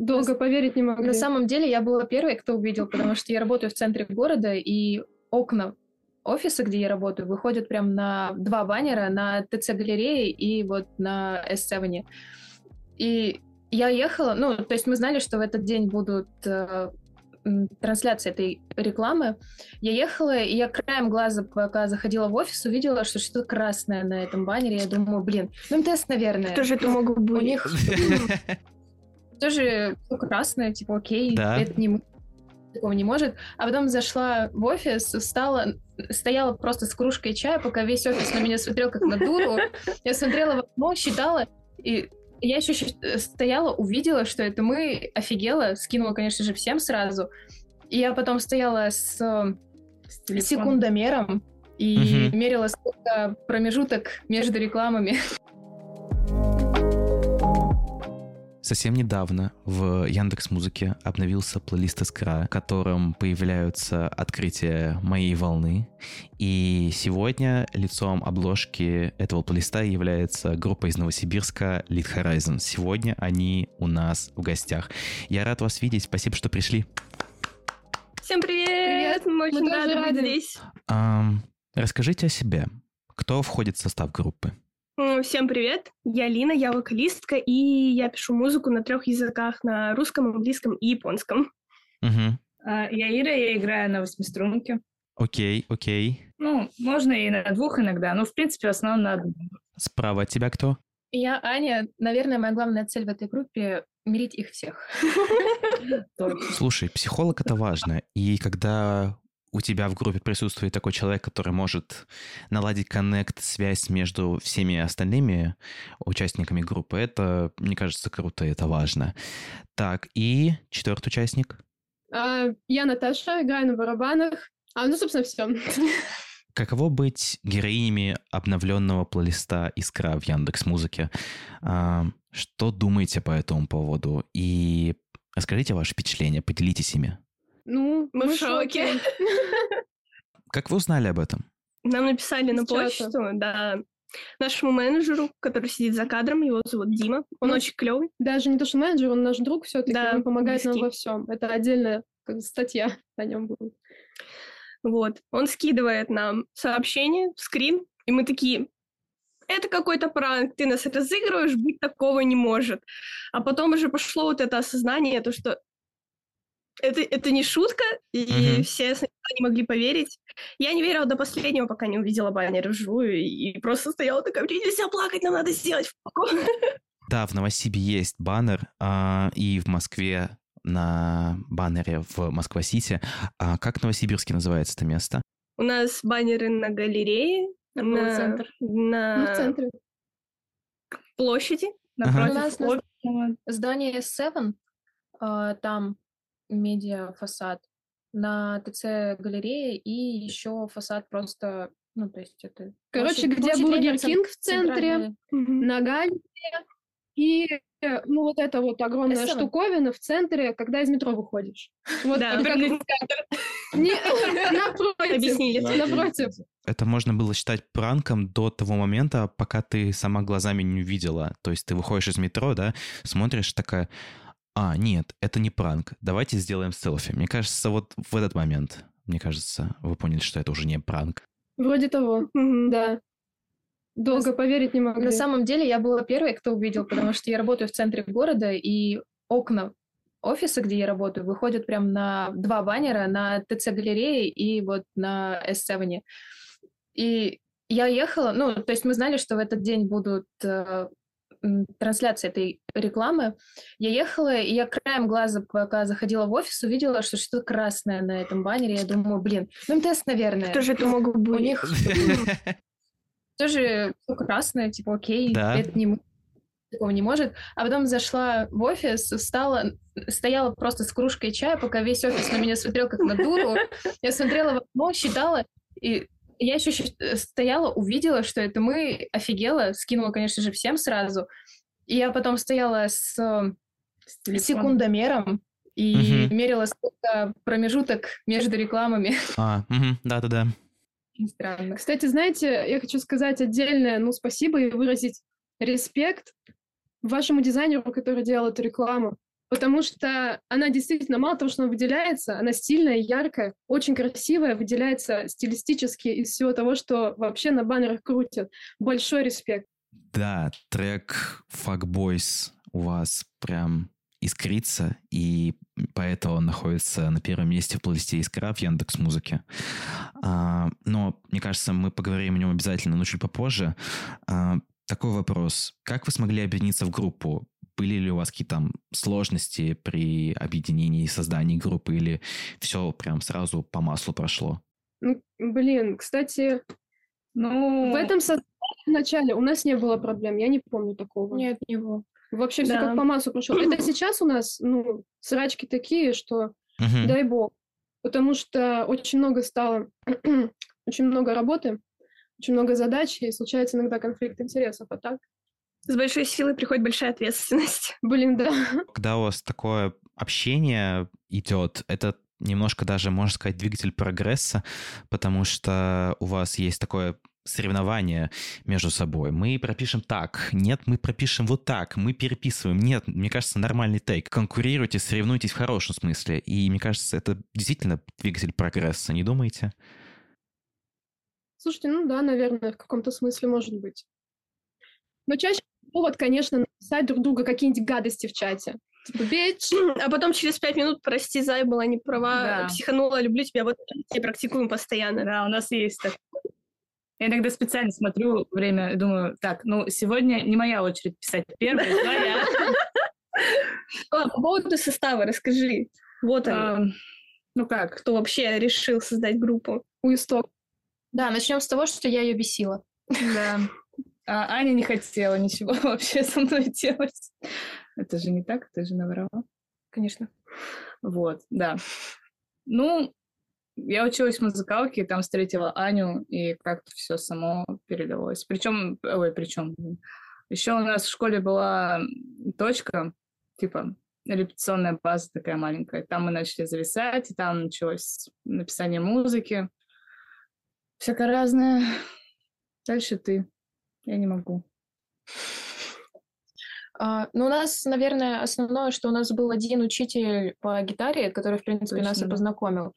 Долго поверить не могли. На самом деле я была первой, кто увидел, потому что я работаю в центре города, и окна офиса, где я работаю, выходят прям на два баннера, на ТЦ-галерее и вот на S7. И я ехала, ну, то есть мы знали, что в этот день будут э, трансляции этой рекламы. Я ехала, и я краем глаза, пока заходила в офис, увидела, что что-то красное на этом баннере. Я думаю, блин, ну МТС, наверное. Кто же это мог быть? У них тоже красное, типа, окей, это не мы такого не может. А потом зашла в офис, стала, стояла просто с кружкой чая, пока весь офис на меня смотрел как на дуру. Я смотрела в окно, считала, и я еще стояла, увидела, что это мы, офигела, скинула, конечно же, всем сразу. И я потом стояла с, с секундомером и угу. мерила сколько промежуток между рекламами. Совсем недавно в Яндекс Музыке обновился плейлист Искра, в котором появляются открытия моей волны. И сегодня лицом обложки этого плейлиста является группа из Новосибирска Lead Horizon. Сегодня они у нас в гостях. Я рад вас видеть. Спасибо, что пришли. Всем привет! привет. Мы очень Мы рады быть здесь. Um, расскажите о себе. Кто входит в состав группы? Всем привет, я Лина, я вокалистка, и я пишу музыку на трех языках, на русском, английском и японском. Угу. Я Ира, я играю на восьмиструнке. Окей, окей. Ну, можно и на двух иногда, но в принципе в основном на одном. Справа от тебя кто? Я Аня. Наверное, моя главная цель в этой группе — мирить их всех. Слушай, психолог — это важно. И когда у тебя в группе присутствует такой человек, который может наладить коннект, связь между всеми остальными участниками группы, это, мне кажется, круто, это важно. Так, и четвертый участник? А, я Наташа, играю на барабанах. А, ну, собственно, все. Каково быть героинями обновленного плейлиста «Искра» в Яндекс Музыке? А, что думаете по этому поводу? И расскажите ваши впечатления, поделитесь ими. Ну, мы, мы в шоке. Как вы узнали об этом? Нам написали на почту, да. Нашему менеджеру, который сидит за кадром, его зовут Дима. Он ну, очень клевый. Даже не то, что менеджер, он наш друг все-таки. Да, он помогает близкий. нам во всем. Это отдельная как, статья о нем будет. Вот. Он скидывает нам сообщение, скрин, и мы такие, это какой-то пранк, ты нас разыгрываешь, быть такого не может. А потом уже пошло вот это осознание, то, что это, это не шутка, и uh-huh. все сначала не могли поверить. Я не верила до последнего, пока не увидела баннер вживую, и просто стояла такая, мне нельзя плакать, нам надо сделать Да, в Новосибе есть баннер, а, и в Москве на баннере в Москва-Сити. А как Новосибирске называется это место? У нас баннеры на галерее, на, на, центр. на... Ну, в центре. площади, напротив. Ага. У нас на здание Seven, а, там медиа фасад на ТЦ галерее и еще фасад просто, ну, то есть это... Короче, где Бургер Кинг в центре, на Галле и ну, вот эта вот огромная S7. штуковина в центре, когда из метро выходишь. Вот да, напротив. Объяснили. Напротив. Это можно было считать пранком до того момента, пока ты сама глазами не увидела. То есть ты выходишь из метро, да, смотришь такая, а, нет, это не пранк, давайте сделаем селфи. Мне кажется, вот в этот момент, мне кажется, вы поняли, что это уже не пранк. Вроде того, да. Долго поверить не могли. На самом деле я была первой, кто увидел, потому что я работаю в центре города, и окна офиса, где я работаю, выходят прям на два баннера, на ТЦ-галерее и вот на S7. И я ехала, ну, то есть мы знали, что в этот день будут э, трансляции этой рекламы, я ехала, и я краем глаза, пока заходила в офис, увидела, что что-то красное на этом баннере. Я думаю, блин, ну МТС, наверное. Кто же это мог быть? У них тоже красное, типа, окей, это не мы такого не может. А потом зашла в офис, встала, стояла просто с кружкой чая, пока весь офис на меня смотрел как на дуру. Я смотрела в окно, считала, и я еще э, стояла, увидела, что это мы, офигела, скинула, конечно же, всем сразу. И я потом стояла с, с секундомером и угу. мерила сколько промежуток между рекламами. А, угу, да-да-да. Странно. Кстати, знаете, я хочу сказать отдельное, ну, спасибо и выразить респект вашему дизайнеру, который делал эту рекламу. Потому что она действительно, мало того, что она выделяется, она стильная, яркая, очень красивая, выделяется стилистически из всего того, что вообще на баннерах крутят. Большой респект. Да, трек Fuck Boys у вас прям искрится, и поэтому он находится на первом месте в плейлисте «Искра» в Яндекс Музыке. А, но, мне кажется, мы поговорим о нем обязательно, но чуть попозже. А, такой вопрос. Как вы смогли объединиться в группу? Были ли у вас какие-то там сложности при объединении и создании группы, или все прям сразу по маслу прошло? Ну, блин, кстати, ну... в этом создании в начале у нас не было проблем, я не помню такого. Нет, не было. Вообще да. все как по маслу прошло. Это сейчас у нас, ну, срачки такие, что uh дай бог. Потому что очень много стало, очень много работы, очень много задач, и случается иногда конфликт интересов, а так с большой силой приходит большая ответственность. Блин, да. Когда у вас такое общение идет, это немножко даже, можно сказать, двигатель прогресса, потому что у вас есть такое соревнование между собой. Мы пропишем так, нет, мы пропишем вот так, мы переписываем. Нет, мне кажется, нормальный тейк. Конкурируйте, соревнуйтесь в хорошем смысле. И мне кажется, это действительно двигатель прогресса, не думаете? Слушайте, ну да, наверное, в каком-то смысле может быть. Но чаще повод, конечно, написать друг другу какие-нибудь гадости в чате. Типа, бич. А потом через пять минут, прости, Зай, была не права, да. психанула, люблю тебя, вот мы практикуем постоянно. Да, у нас есть так. Я иногда специально смотрю время и думаю, так, ну, сегодня не моя очередь писать первая, твоя. По поводу состава расскажи. Вот он. Ну как? Кто вообще решил создать группу? У исток. Да, начнем с того, что я ее бесила. Да. А Аня не хотела ничего вообще со мной делать. Это же не так, ты же наврала. Конечно. Вот, да. Ну, я училась в музыкалке, там встретила Аню, и как-то все само передалось. Причем, ой, причем, еще у нас в школе была точка, типа, репетиционная база такая маленькая. Там мы начали зависать, и там началось написание музыки. Всякое разное. Дальше ты. Я не могу. Uh, ну, у нас, наверное, основное, что у нас был один учитель по гитаре, который, в принципе, Точно, нас и познакомил.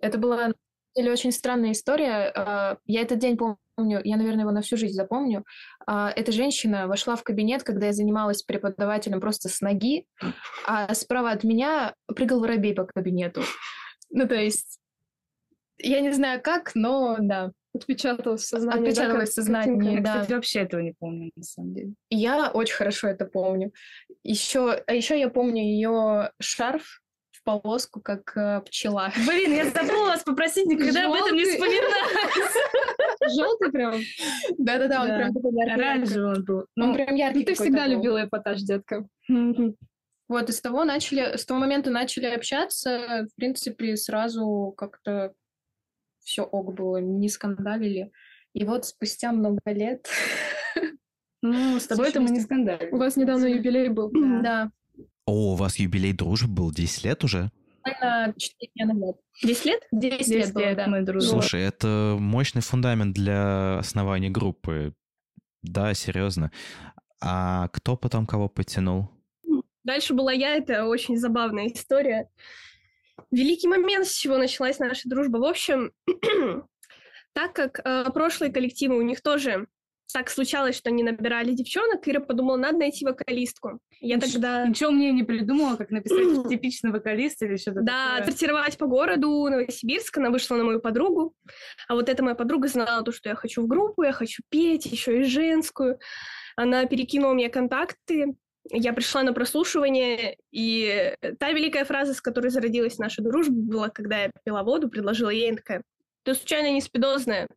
Это была или очень странная история. Uh, я этот день помню, я, наверное, его на всю жизнь запомню. Uh, эта женщина вошла в кабинет, когда я занималась преподавателем просто с ноги, а справа от меня прыгал воробей по кабинету. Ну, то есть, я не знаю как, но да. Отпечаталось в сознании. Отпечаталось да, в сознании, я, да. кстати, вообще этого не помню, на самом деле. Я очень хорошо это помню. Еще, а еще я помню ее шарф в полоску, как э, пчела. Блин, я забыла вас попросить никогда Желтый. об этом не вспоминать. Желтый прям? Да-да-да, он прям такой яркий. Оранжевый он был. Он прям яркий Ты всегда любила эпатаж, детка. Вот, и с того начали, с того момента начали общаться, в принципе, сразу как-то все ок было, не скандалили. И вот спустя много лет... Ну, с тобой это мы не скандалили. У вас недавно юбилей был. Да. О, у вас юбилей дружбы был 10 лет уже? Буквально 4 дня назад. 10 лет? 10, 10 лет, было, да. мы дружим. Слушай, это мощный фундамент для основания группы. Да, серьезно. А кто потом кого потянул? Дальше была я, это очень забавная история великий момент, с чего началась наша дружба. В общем, так как э, прошлые коллективы у них тоже так случалось, что они набирали девчонок, Ира подумала, надо найти вокалистку. Я Нич- тогда... Ничего мне не придумала, как написать типичный вокалист или что-то Да, такое. сортировать по городу Новосибирск, она вышла на мою подругу, а вот эта моя подруга знала то, что я хочу в группу, я хочу петь, еще и женскую. Она перекинула мне контакты, я пришла на прослушивание, и та великая фраза, с которой зародилась наша дружба, была, когда я пила воду, предложила ей, она такая, ты случайно не спидозная?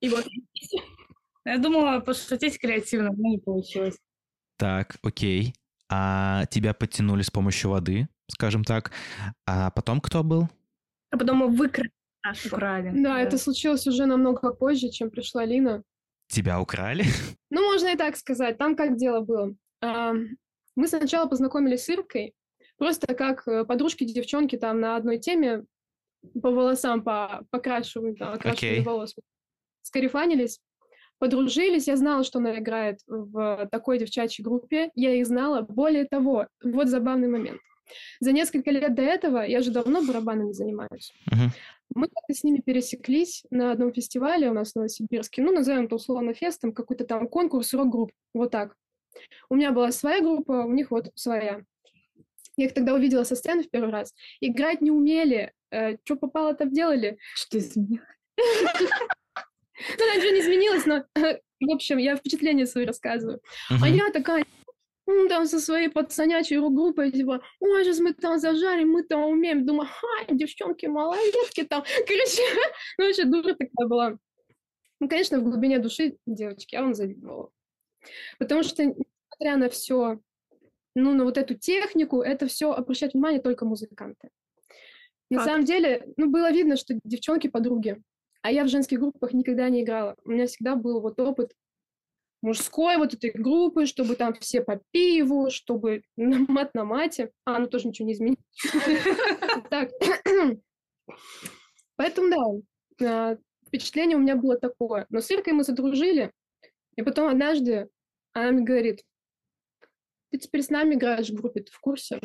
И вот. Я думала пошутить креативно, но не получилось. Так, окей. А тебя подтянули с помощью воды, скажем так. А потом кто был? А потом мы выкрали. Украли. Да, да, это случилось уже намного позже, чем пришла Лина. Тебя украли? Ну, можно и так сказать. Там как дело было. Мы сначала познакомились с Иркой, просто как э, подружки-девчонки там на одной теме по волосам, по покрашиванию, там, окрашиванию okay. волос. Скарифанились. подружились, я знала, что она играет в такой девчачьей группе, я их знала. Более того, вот забавный момент. За несколько лет до этого я же давно барабанами занимаюсь. Uh-huh. Мы как-то с ними пересеклись на одном фестивале у нас в Новосибирске. Ну, назовем это условно фестом, какой-то там конкурс рок-групп. Вот так. У меня была своя группа, у них вот своя. Я их тогда увидела со сцены в первый раз. Играть не умели. Э, что попало, то делали. Что изменилось? Ну, ничего не изменилось, но, в общем, я впечатление свои рассказываю. А я такая, там со своей пацанячей группой, типа, ой, сейчас мы там зажарим, мы там умеем. Думаю, ха, девчонки, малолетки там. Короче, ну, вообще дура такая была. Ну, конечно, в глубине души девочки, я вам завидовала. Потому что, несмотря на все, ну, на вот эту технику, это все обращать внимание только музыканты. На Факт. самом деле, ну, было видно, что девчонки подруги. А я в женских группах никогда не играла. У меня всегда был вот опыт мужской вот этой группы, чтобы там все по пиву, чтобы на мат на мате. А, ну тоже ничего не изменилось. Так. Поэтому, да, а, впечатление у меня было такое. Но с Иркой мы задружили, и потом однажды она мне говорит, ты теперь с нами играешь в группе, ты в курсе?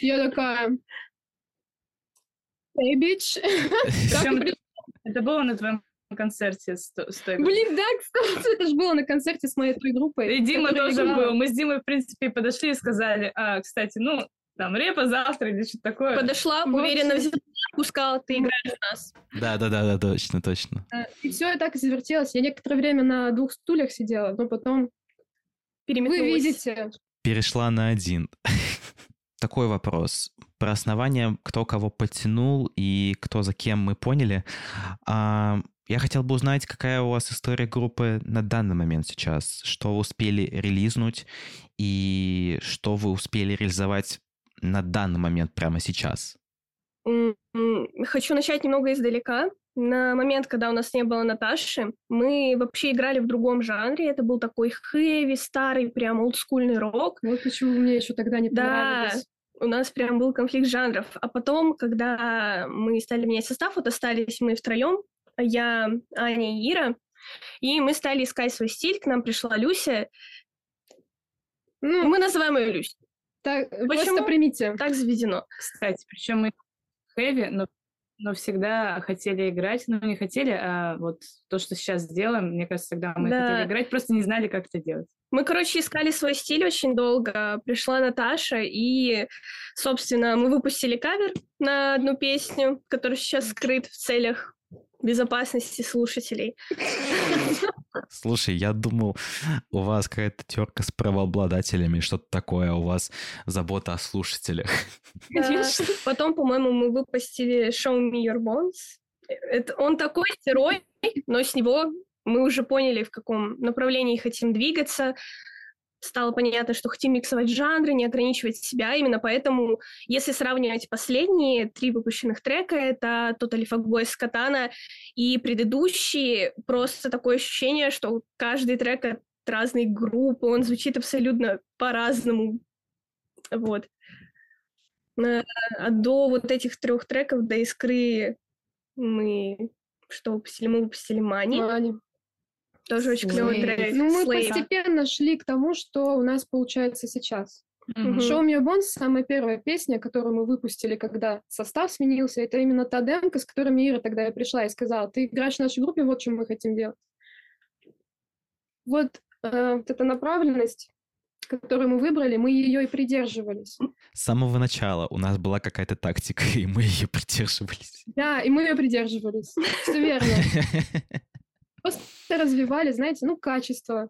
Я такая, Hey, bitch. Это было на твоем концерте с, с той Блин, да, кстати, это же было на концерте с моей той группой. И Дима тоже играла. был. Мы с Димой, в принципе, подошли и сказали, а, кстати, ну, там, репа завтра или что-то такое. Подошла, уверенно взяла, пускала, ты играешь у нас. Да-да-да, точно, точно. И все так завертелось. Я некоторое время на двух стульях сидела, но потом. Вы видите. Перешла на один. Такой вопрос про основание, кто кого подтянул и кто за кем мы поняли. А, я хотел бы узнать, какая у вас история группы на данный момент сейчас, что вы успели релизнуть и что вы успели реализовать на данный момент прямо сейчас. Хочу начать немного издалека. На момент, когда у нас не было Наташи, мы вообще играли в другом жанре. Это был такой хэви, старый, прям олдскульный рок. Вот почему мне еще тогда не понравилось. Да, у нас прям был конфликт жанров. А потом, когда мы стали менять состав, вот остались мы втроем, я, Аня и Ира, и мы стали искать свой стиль, к нам пришла Люся. Ну, мы называем ее Люся. Так, Почему? Просто примите. Так заведено. Кстати, причем мы хэви, но но всегда хотели играть, но не хотели, а вот то, что сейчас делаем, мне кажется, тогда мы да. хотели играть, просто не знали, как это делать. Мы, короче, искали свой стиль очень долго. Пришла Наташа, и, собственно, мы выпустили кавер на одну песню, которая сейчас скрыт в целях безопасности слушателей. Слушай, я думал, у вас какая-то терка с правообладателями, что-то такое, у вас забота о слушателях. Потом, по-моему, мы выпустили Show Me Your Bones. Это, он такой сырой, но с него мы уже поняли, в каком направлении хотим двигаться стало понятно, что хотим миксовать жанры, не ограничивать себя. Именно поэтому, если сравнивать последние три выпущенных трека, это Total Fuck Boys с Катана и предыдущие, просто такое ощущение, что каждый трек от разной группы, он звучит абсолютно по-разному. Вот. А до вот этих трех треков, до «Искры» мы что выпустили? Мы выпустили «Мани». «Мани». Тоже очень клевый трек. Ну, мы Slave. постепенно шли к тому, что у нас получается сейчас. Mm-hmm. Show Me Bones самая первая песня, которую мы выпустили, когда состав сменился. Это именно та демка, с которой Ира тогда я пришла и сказала, ты играешь в нашей группе, вот чем мы хотим делать. Вот, э, вот эта направленность, которую мы выбрали, мы ее и придерживались. С самого начала у нас была какая-то тактика, и мы ее придерживались. Да, и мы ее придерживались. Все верно. Просто развивали, знаете, ну, качество,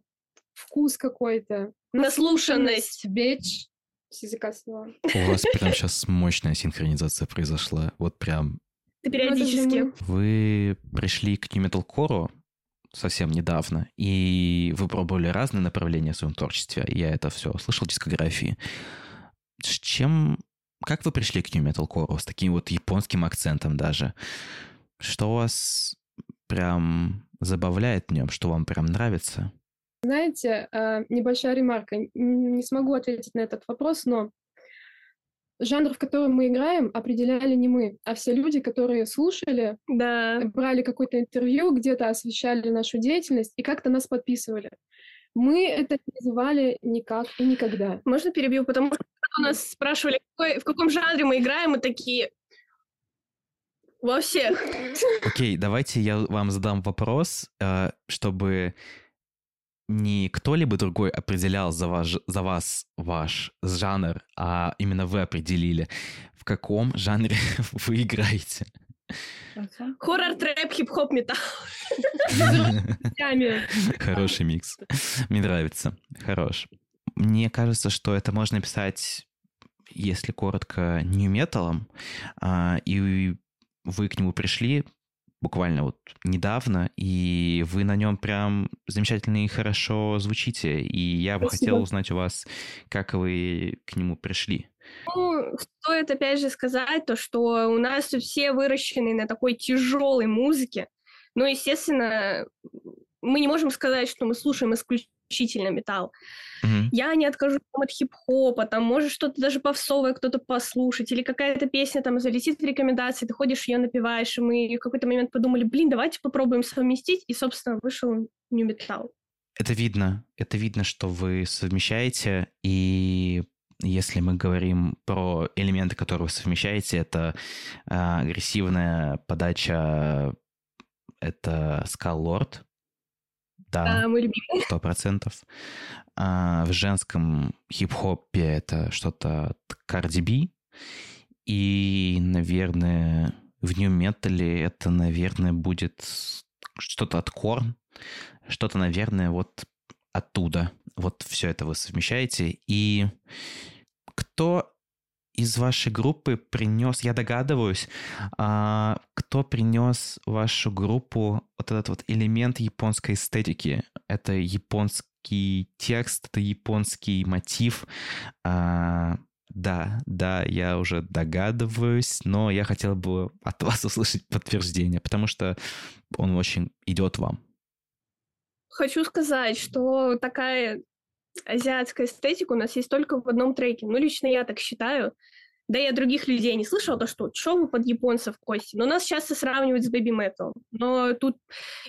вкус какой-то. Наслушанность. Бич. С языка слова. У вас прям сейчас мощная синхронизация произошла. Вот прям... Ты периодически. Вы пришли к Metal совсем недавно, и вы пробовали разные направления в своем творчестве. Я это все слышал в дискографии. С чем... Как вы пришли к New Metal С таким вот японским акцентом даже? Что у вас прям забавляет в нем, что вам прям нравится? Знаете, а, небольшая ремарка. Не смогу ответить на этот вопрос, но жанр, в котором мы играем, определяли не мы, а все люди, которые слушали, да. брали какое-то интервью, где-то освещали нашу деятельность и как-то нас подписывали. Мы это не называли никак и никогда. Можно перебью, потому что у нас спрашивали, какой, в каком жанре мы играем, мы такие, во всех. Окей, okay, давайте я вам задам вопрос, э, чтобы не кто-либо другой определял за, ваш, за вас ваш жанр, а именно вы определили, в каком жанре вы играете. Хоррор, трэп, хип-хоп, металл. Хороший микс. Мне нравится. Хорош. Мне кажется, что это можно писать, если коротко, нью-металом, а, и вы к нему пришли буквально вот недавно, и вы на нем прям замечательно и хорошо звучите. И я бы Спасибо. хотела узнать у вас, как вы к нему пришли. Ну, стоит опять же сказать то, что у нас все выращены на такой тяжелой музыке. Ну, естественно, мы не можем сказать, что мы слушаем исключительно металл. Mm-hmm. Я не откажусь от хип-хопа, там может что-то даже повсовое кто-то послушать, или какая-то песня там залетит в рекомендации, ты ходишь ее напиваешь, и мы в какой-то момент подумали, блин, давайте попробуем совместить, и, собственно, вышел New Metal. Это видно, это видно, что вы совмещаете, и если мы говорим про элементы, которые вы совмещаете, это э, агрессивная подача, это Lord, да, а, мы любим. Сто процентов. А в женском хип-хопе это что-то Cardi B. И, наверное, в нью-метале это, наверное, будет что-то от Корн. Что-то, наверное, вот оттуда. Вот все это вы совмещаете. И кто из вашей группы принес, я догадываюсь, а, кто принес вашу группу вот этот вот элемент японской эстетики? Это японский текст, это японский мотив. А, да, да, я уже догадываюсь, но я хотел бы от вас услышать подтверждение, потому что он очень идет вам. Хочу сказать, что такая азиатская эстетика у нас есть только в одном треке. Ну, лично я так считаю. Да я других людей не слышала, то что, что вы под японцев, Кости? Но нас часто сравнивают с Baby Metal. Но тут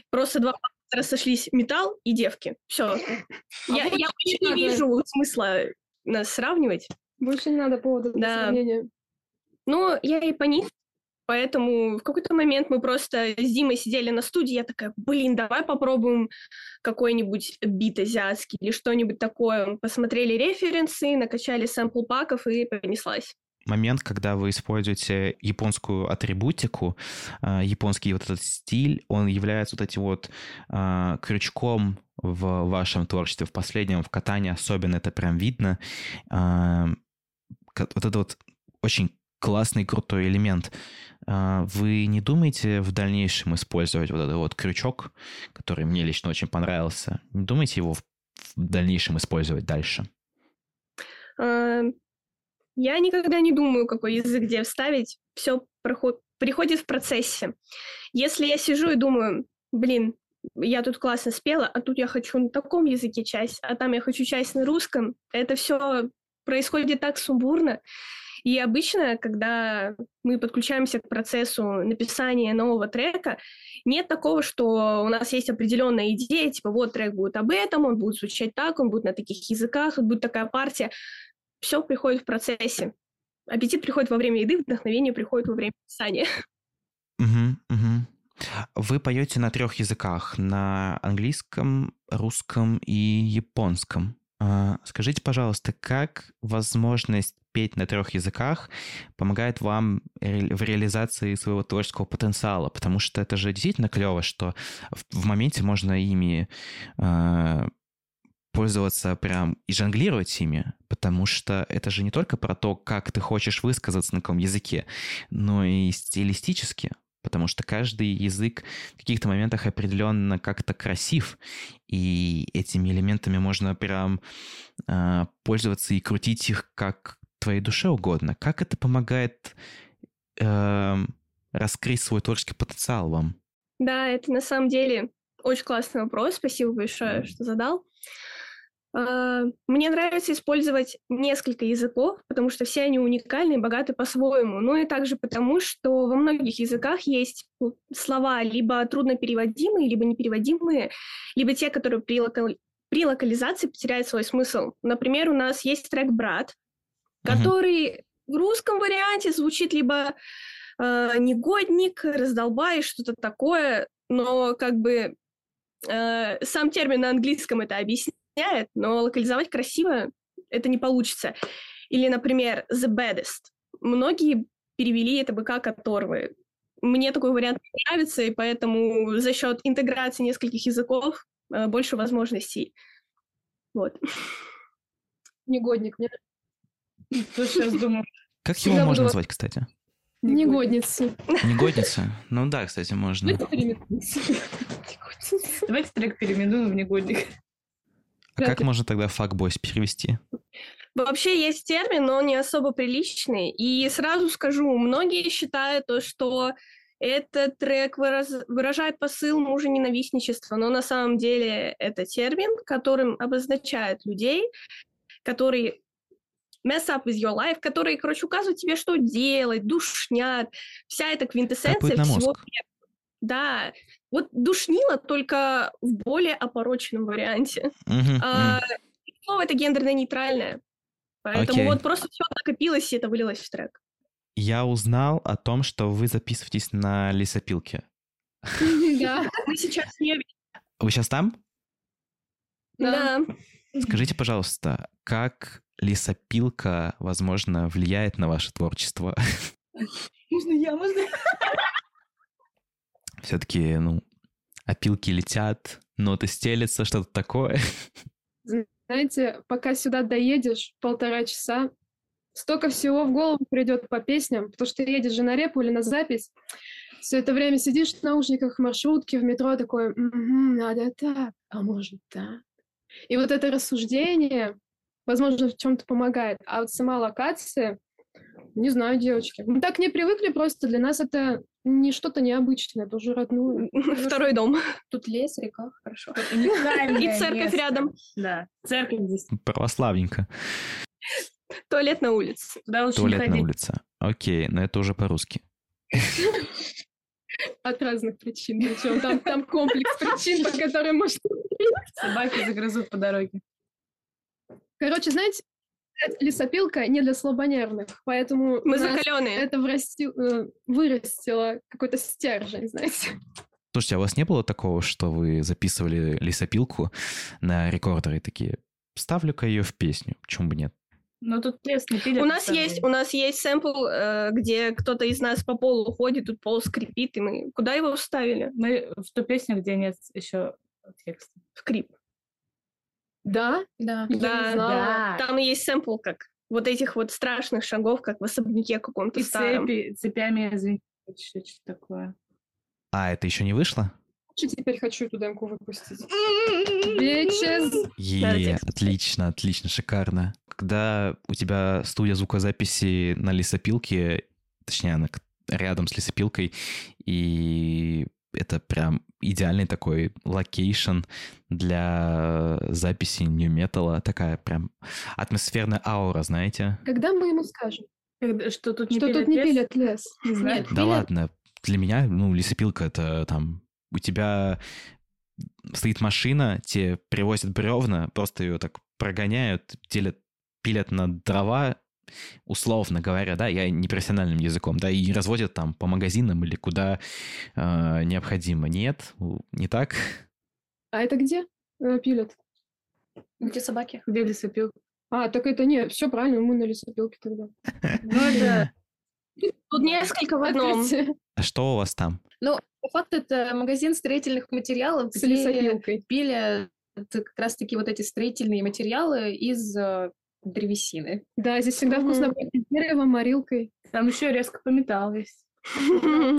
просто два фактора сошлись металл и девки. Все. А я, я очень не вижу смысла нас сравнивать. Больше не надо повода для да. сравнения. Ну, я и по них Поэтому в какой-то момент мы просто с Димой сидели на студии, я такая, блин, давай попробуем какой-нибудь бит азиатский или что-нибудь такое. Посмотрели референсы, накачали сэмпл паков и понеслась момент, когда вы используете японскую атрибутику, а, японский вот этот стиль, он является вот этим вот а, крючком в вашем творчестве. В последнем, в катании особенно это прям видно. А, вот это вот очень классный, крутой элемент. А, вы не думаете в дальнейшем использовать вот этот вот крючок, который мне лично очень понравился? Не думаете его в дальнейшем использовать дальше? А, я никогда не думаю, какой язык где вставить. Все проход... приходит в процессе. Если я сижу и думаю, блин, я тут классно спела, а тут я хочу на таком языке часть, а там я хочу часть на русском, это все происходит так сумбурно. И обычно, когда мы подключаемся к процессу написания нового трека, нет такого, что у нас есть определенная идея, типа вот трек будет об этом, он будет звучать так, он будет на таких языках, будет такая партия. Все приходит в процессе. Аппетит приходит во время еды, вдохновение приходит во время писания. Угу, угу. Вы поете на трех языках, на английском, русском и японском. А, скажите, пожалуйста, как возможность петь на трех языках помогает вам в реализации своего творческого потенциала? Потому что это же действительно клево, что в, моменте можно ими э, пользоваться прям и жонглировать ими, потому что это же не только про то, как ты хочешь высказаться на каком языке, но и стилистически потому что каждый язык в каких-то моментах определенно как-то красив, и этими элементами можно прям э, пользоваться и крутить их как твоей душе угодно. Как это помогает э, раскрыть свой творческий потенциал вам? Да, это на самом деле очень классный вопрос. Спасибо большое, что задал. А, мне нравится использовать несколько языков, потому что все они уникальны и богаты по-своему. Ну и также потому, что во многих языках есть слова либо труднопереводимые, либо непереводимые, либо те, которые при, локали... при локализации потеряют свой смысл. Например, у нас есть трек «Брат», который mm-hmm. в русском варианте звучит либо э, «негодник», «раздолбай», что-то такое, но как бы э, сам термин на английском это объясняет объясняет, но локализовать красиво это не получится. Или, например, The Baddest. Многие перевели это бы как оторвы. Мне такой вариант нравится, и поэтому за счет интеграции нескольких языков э, больше возможностей. Вот. Негодник. Мне сейчас думаю. Как его можно назвать, кстати? Негодница. Негодница? Ну да, кстати, можно. Давайте трек переименуем в негодник. А как можно тогда факбойс перевести? Вообще есть термин, но он не особо приличный. И сразу скажу, многие считают то, что этот трек выраз... выражает посыл мужа ненавистничества, но на самом деле это термин, которым обозначают людей, которые mess up with your life, которые, короче, указывают тебе, что делать, душнят. Вся эта квинтэссенция всего... Да, вот душнило только в более опороченном варианте. Mm-hmm. А, слово это гендерно-нейтральное. Поэтому okay. вот просто все накопилось, и это вылилось в трек. Я узнал о том, что вы записываетесь на лесопилке. Да, мы сейчас не... Вы сейчас там? Да. Скажите, пожалуйста, как лесопилка, возможно, влияет на ваше творчество? Можно я, можно? Все-таки, ну, опилки летят, ноты стелятся, что-то такое. Знаете, пока сюда доедешь полтора часа, столько всего в голову придет по песням, потому что ты едешь же на репу или на запись, все это время сидишь в наушниках в маршрутке, в метро, такой, угу, надо так, а может так. И вот это рассуждение, возможно, в чем-то помогает. А вот сама локация, не знаю, девочки. Мы так не привыкли просто. Для нас это не что-то необычное, это уже родной. Второй дом. Тут лес, река, хорошо. И церковь рядом. Да, церковь здесь. Православненько. Туалет на улице. Туалет на улице. Окей, но это уже по-русски. От разных причин. Причем там, там комплекс причин, по которым можно... Собаки загрызут по дороге. Короче, знаете, лесопилка не для слабонервных, поэтому мы закаленные. Это врасти, э, вырастило какой-то стержень, знаете. Слушайте, а у вас не было такого, что вы записывали лесопилку на рекордеры такие, ставлю-ка ее в песню, почему бы нет? Ну, тут лес не пилят. У нас есть, у нас есть сэмпл, э, где кто-то из нас по полу ходит, тут пол скрипит, и мы куда его вставили? Мы в ту песню, где нет еще текста. В крип. Да? Да. Да, да. Там есть сэмпл как вот этих вот страшных шагов, как в особняке каком-то И старом. цепи, цепями, извините, что-то такое. А, это еще не вышло? Теперь хочу эту демку выпустить. Bitches! Yeah, отлично, отлично, шикарно. Когда у тебя студия звукозаписи на лесопилке, точнее, она рядом с лесопилкой, и это прям идеальный такой location для записи nu металла такая прям атмосферная аура, знаете? Когда мы ему скажем? Когда, что тут не что пилят тут не лес? пилят лес? Нет, да пилят. ладно. Для меня, ну, лесопилка это там у тебя стоит машина, тебе привозят бревна, просто ее так прогоняют, делят, пилят на дрова, условно говоря, да, я непрофессиональным языком, да, и разводят там по магазинам или куда э, необходимо. Нет, не так. А это где э, пилят? Где собаки? Где лесопилка? А, так это не, все правильно, мы на лесопилке тогда. Ну, это... Тут несколько в одном. А что у вас там? Ну, по факту это магазин строительных материалов, с лесопилкой. Пили как раз-таки вот эти строительные материалы из э, древесины. Да, здесь всегда mm-hmm. вкусно пахнет деревом, морилкой. Там еще резко по металлу есть.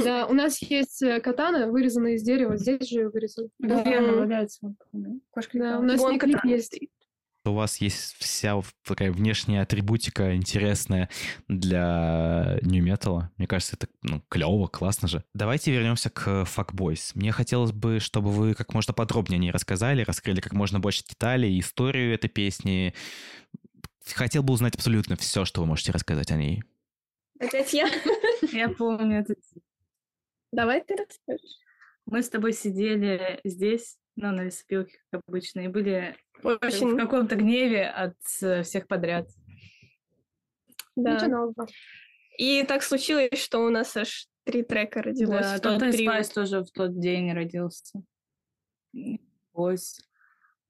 Да, у нас есть э, катана, вырезанная из дерева. Здесь же ее вырезали. Да, у нас есть. у вас есть вся такая внешняя атрибутика интересная для нью металла. Мне кажется, это ну, клево, классно же. Давайте вернемся к Fuckboys. Мне хотелось бы, чтобы вы как можно подробнее о ней рассказали, раскрыли как можно больше деталей, историю этой песни. Хотел бы узнать абсолютно все, что вы можете рассказать о ней. Опять я? Я помню этот. Давай ты расскажешь. Мы с тобой сидели здесь, ну, на лесопилке, как обычно, и были очень в каком-то гневе от э, всех подряд. Да. И так случилось, что у нас аж три трека родилось. Да, в тот Spice тоже в тот день родился. Ось.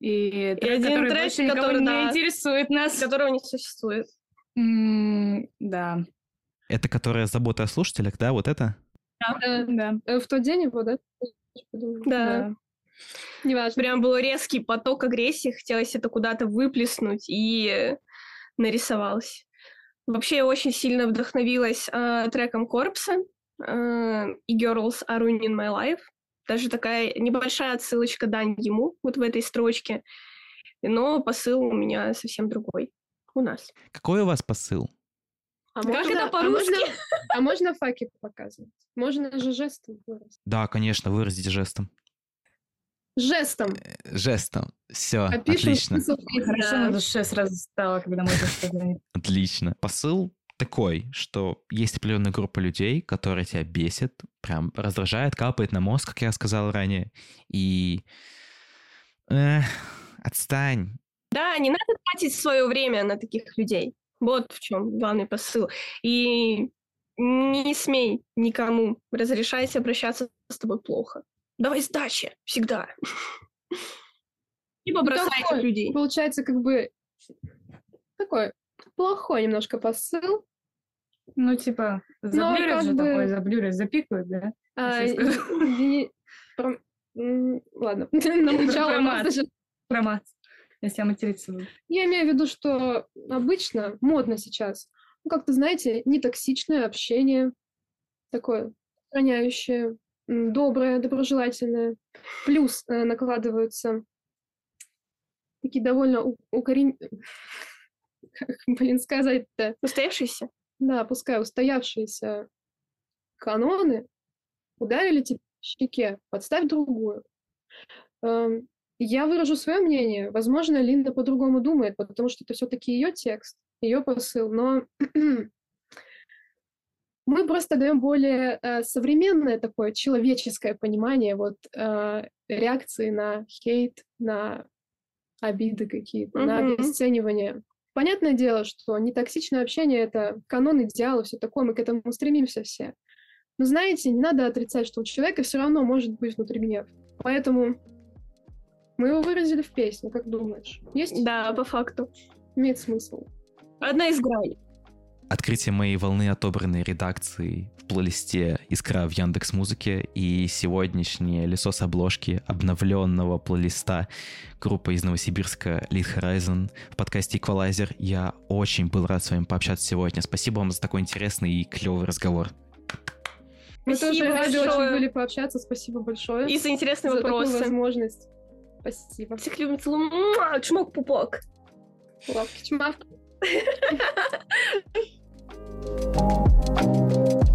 И, трек, и один который трек, больше который да, не интересует нас. Которого не существует. Mm, да. Это которая забота о слушателях, да? Вот это? Да, да. да. Э, в тот день его, да? Да. да. Неважно. Прям был резкий поток агрессии, хотелось это куда-то выплеснуть, и нарисовалось. Вообще я очень сильно вдохновилась э, треком Корпса э, и Girls Are Ruining My Life. Даже такая небольшая отсылочка дань ему вот в этой строчке. Но посыл у меня совсем другой. У нас. Какой у вас посыл? А как можно, это по-русски? А можно, а можно факи показывать? Можно же жестом выразить. Да, конечно, выразить жестом. Жестом. Э, жестом. Все, отлично. Хорошо на душе сразу стало, когда мы это сказали. Отлично. Посыл такой, что есть определенная группа людей, которые тебя бесит, прям раздражает, капает на мозг, как я сказал ранее, и Эх, отстань. Да, не надо тратить свое время на таких людей. Вот в чем главный посыл. И не смей никому разрешать обращаться с тобой плохо давай сдачи, всегда. Либо бросай этих людей. Получается, как бы такой плохой немножко посыл. Ну, типа, заблюрят же бы... такой, заблюрят, запикают, да? А, не... Про... Ладно, намучала Промат. Если я материться буду. Я имею в виду, что обычно, модно сейчас, ну, как-то, знаете, нетоксичное общение, такое, сохраняющее доброе, доброжелательное. Плюс э, накладываются такие довольно укорень... блин, сказать-то? Устоявшиеся? Да, пускай устоявшиеся каноны ударили тебе в щеке, подставь другую. Эм, я выражу свое мнение. Возможно, Линда по-другому думает, потому что это все-таки ее текст, ее посыл. Но мы просто даем более э, современное такое человеческое понимание вот э, реакции на хейт, на обиды какие-то, mm-hmm. на обесценивание. Понятное дело, что нетоксичное общение — это канон идеала, все такое, мы к этому стремимся все. Но знаете, не надо отрицать, что у человека все равно может быть внутри гнев. Поэтому мы его выразили в песне, как думаешь? Есть? Да, по факту. Имеет смысл. Одна из граней. Открытие моей волны отобранной редакции в плейлисте «Искра» в Яндекс Музыке и сегодняшнее лицо с обложки обновленного плейлиста группы из Новосибирска Lead Horizon в подкасте Equalizer. Я очень был рад с вами пообщаться сегодня. Спасибо вам за такой интересный и клевый разговор. Мы Спасибо тоже рады очень были пообщаться. Спасибо большое. И за интересные за вопросы. Такую возможность. Спасибо. Всех любим, целую. Чмок, пупок. Thank you.